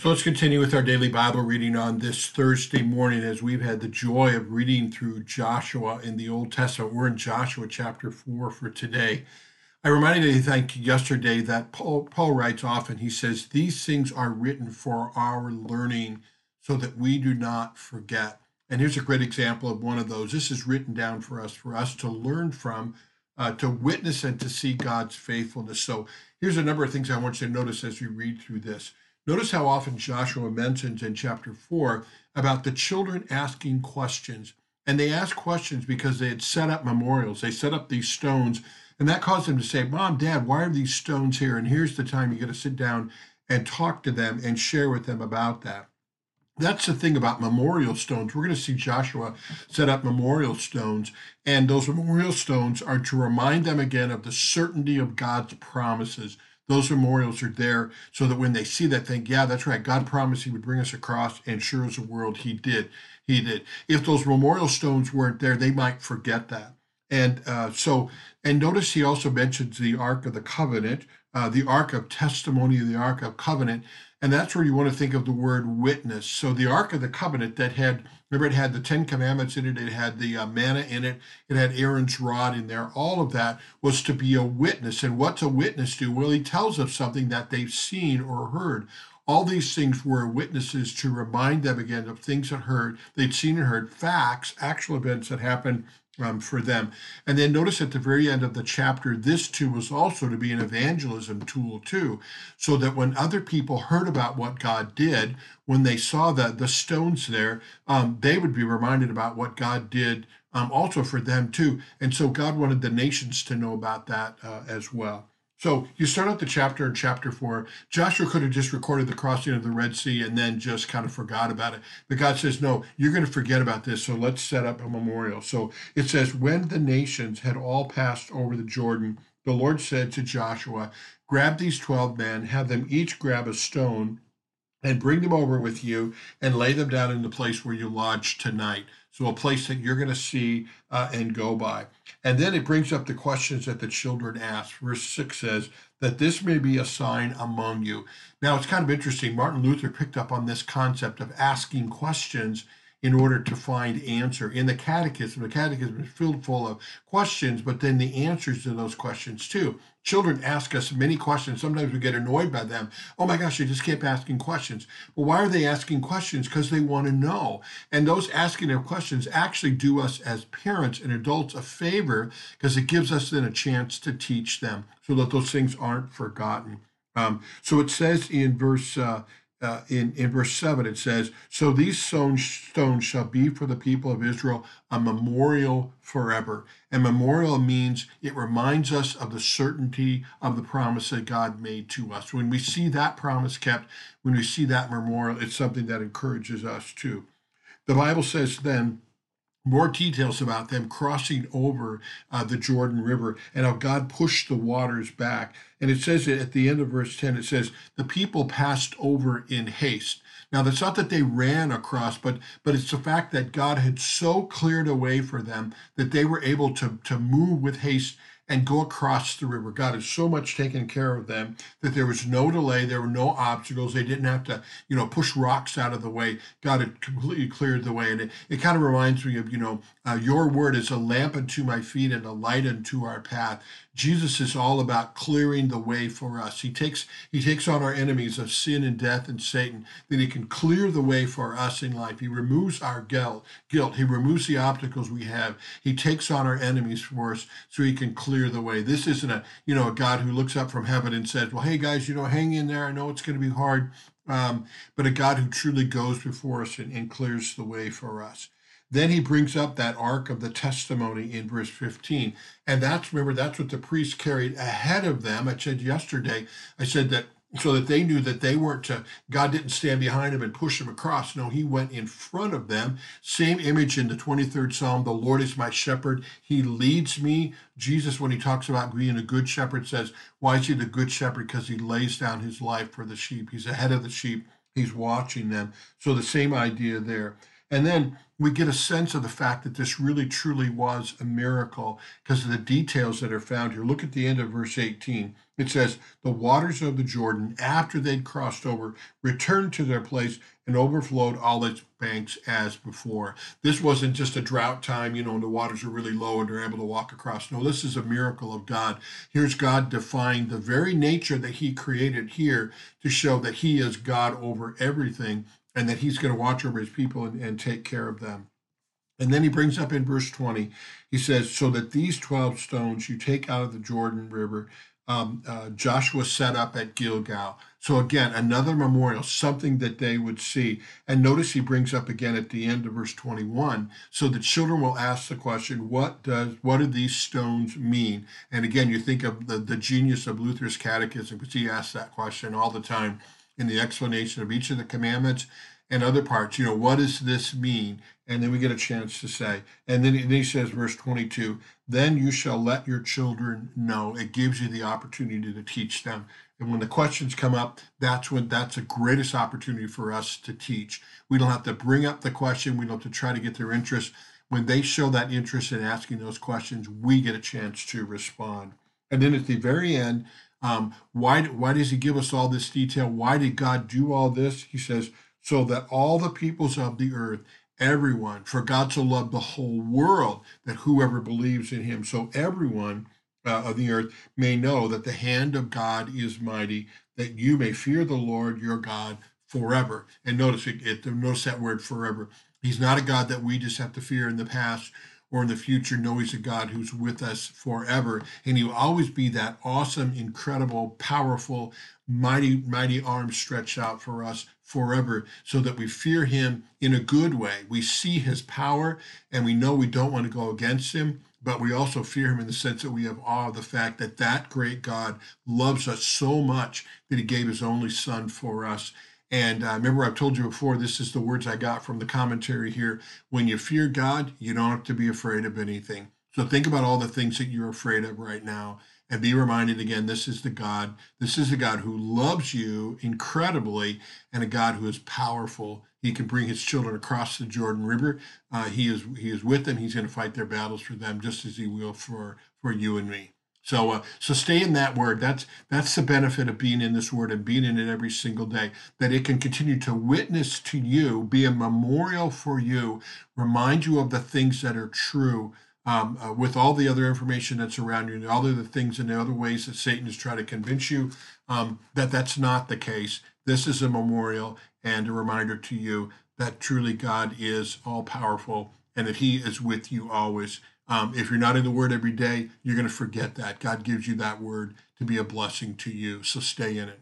So let's continue with our daily Bible reading on this Thursday morning as we've had the joy of reading through Joshua in the Old Testament. We're in Joshua chapter 4 for today. I reminded you, thank you, yesterday that Paul, Paul writes often, he says, These things are written for our learning so that we do not forget. And here's a great example of one of those. This is written down for us, for us to learn from, uh, to witness and to see God's faithfulness. So here's a number of things I want you to notice as we read through this. Notice how often Joshua mentions in chapter 4 about the children asking questions. And they asked questions because they had set up memorials. They set up these stones, and that caused them to say, Mom, Dad, why are these stones here? And here's the time you got to sit down and talk to them and share with them about that. That's the thing about memorial stones. We're going to see Joshua set up memorial stones, and those memorial stones are to remind them again of the certainty of God's promises those memorials are there so that when they see that, think, yeah, that's right. God promised He would bring us across, and sure as the world, He did. He did. If those memorial stones weren't there, they might forget that. And uh, so, and notice He also mentions the Ark of the Covenant, uh, the Ark of Testimony, the Ark of Covenant. And that's where you want to think of the word witness. So the Ark of the Covenant that had, remember, it had the Ten Commandments in it, it had the uh, manna in it, it had Aaron's rod in there. All of that was to be a witness. And what's a witness do? Well, he tells us something that they've seen or heard. All these things were witnesses to remind them again of things that heard, they'd seen and heard, facts, actual events that happened um, for them. And then notice at the very end of the chapter, this too was also to be an evangelism tool too, so that when other people heard about what God did, when they saw the, the stones there, um, they would be reminded about what God did um, also for them too. And so God wanted the nations to know about that uh, as well. So you start out the chapter in chapter four. Joshua could have just recorded the crossing of the Red Sea and then just kind of forgot about it. But God says, no, you're going to forget about this. So let's set up a memorial. So it says, when the nations had all passed over the Jordan, the Lord said to Joshua, grab these 12 men, have them each grab a stone and bring them over with you and lay them down in the place where you lodge tonight. So, a place that you're going to see uh, and go by. And then it brings up the questions that the children ask. Verse 6 says, that this may be a sign among you. Now, it's kind of interesting. Martin Luther picked up on this concept of asking questions in order to find answer. In the catechism, the catechism is filled full of questions, but then the answers to those questions too. Children ask us many questions. Sometimes we get annoyed by them. Oh my gosh, they just keep asking questions. Well, why are they asking questions? Because they want to know. And those asking their questions actually do us as parents and adults a favor because it gives us then a chance to teach them so that those things aren't forgotten. Um, so it says in verse uh, uh, in, in verse 7, it says, So these stones shall be for the people of Israel a memorial forever. And memorial means it reminds us of the certainty of the promise that God made to us. When we see that promise kept, when we see that memorial, it's something that encourages us too. The Bible says then, more details about them crossing over uh, the Jordan River and how God pushed the waters back. And it says at the end of verse 10, it says, the people passed over in haste. Now, that's not that they ran across, but but it's the fact that God had so cleared a way for them that they were able to, to move with haste and go across the river. God has so much taken care of them that there was no delay, there were no obstacles. They didn't have to, you know, push rocks out of the way. God had completely cleared the way. And it, it kind of reminds me of, you know, uh, your word is a lamp unto my feet and a light unto our path. Jesus is all about clearing the way for us. He takes he takes on our enemies of sin and death and Satan, that he can clear the way for us in life. He removes our guilt, guilt. He removes the obstacles we have. He takes on our enemies for us so he can clear the way. This isn't a, you know, a God who looks up from heaven and says, Well, hey guys, you know, hang in there. I know it's going to be hard. Um, but a God who truly goes before us and, and clears the way for us. Then he brings up that ark of the testimony in verse 15. And that's, remember, that's what the priests carried ahead of them. I said yesterday, I said that so that they knew that they weren't to, God didn't stand behind them and push them across. No, he went in front of them. Same image in the 23rd Psalm the Lord is my shepherd. He leads me. Jesus, when he talks about being a good shepherd, says, Why is he the good shepherd? Because he lays down his life for the sheep. He's ahead of the sheep, he's watching them. So the same idea there. And then we get a sense of the fact that this really truly was a miracle because of the details that are found here. Look at the end of verse 18. It says, The waters of the Jordan, after they'd crossed over, returned to their place and overflowed all its banks as before. This wasn't just a drought time, you know, and the waters are really low and they're able to walk across. No, this is a miracle of God. Here's God defying the very nature that He created here to show that He is God over everything and that he's going to watch over his people and, and take care of them. And then he brings up in verse 20, he says, So that these 12 stones you take out of the Jordan River, um, uh, Joshua set up at Gilgal. So again, another memorial, something that they would see. And notice he brings up again at the end of verse 21. So the children will ask the question, what does what do these stones mean? And again, you think of the, the genius of Luther's catechism, because he asks that question all the time in the explanation of each of the commandments and other parts. You know, what does this mean? And then we get a chance to say. And then, he says, verse 22, then you shall let your children know. It gives you the opportunity to teach them. And when the questions come up, that's when that's the greatest opportunity for us to teach. We don't have to bring up the question, we don't have to try to get their interest. When they show that interest in asking those questions, we get a chance to respond. And then at the very end, um, why, why does he give us all this detail? Why did God do all this? He says, so that all the peoples of the earth, everyone, for God so loved the whole world that whoever believes in him, so everyone uh, of the earth may know that the hand of God is mighty, that you may fear the Lord your God forever. And notice it, it notice that word forever. He's not a God that we just have to fear in the past or in the future know he's a God who's with us forever. And he will always be that awesome, incredible, powerful, mighty, mighty arm stretched out for us forever so that we fear him in a good way. We see his power and we know we don't want to go against him, but we also fear him in the sense that we have awe of the fact that that great God loves us so much that he gave his only son for us. And uh, remember, I've told you before, this is the words I got from the commentary here. When you fear God, you don't have to be afraid of anything. So think about all the things that you're afraid of right now and be reminded again this is the God, this is a God who loves you incredibly and a God who is powerful. He can bring his children across the Jordan River. Uh, he is he is with them. He's going to fight their battles for them just as he will for for you and me. So, uh, so stay in that word. That's that's the benefit of being in this word and being in it every single day. That it can continue to witness to you, be a memorial for you, remind you of the things that are true. Um, uh, with all the other information that's around you, and all the other things and the other ways that Satan is trying to convince you um, that that's not the case. This is a memorial and a reminder to you that truly God is all powerful and that He is with you always. Um, if you're not in the Word every day, you're going to forget that. God gives you that Word to be a blessing to you. So stay in it.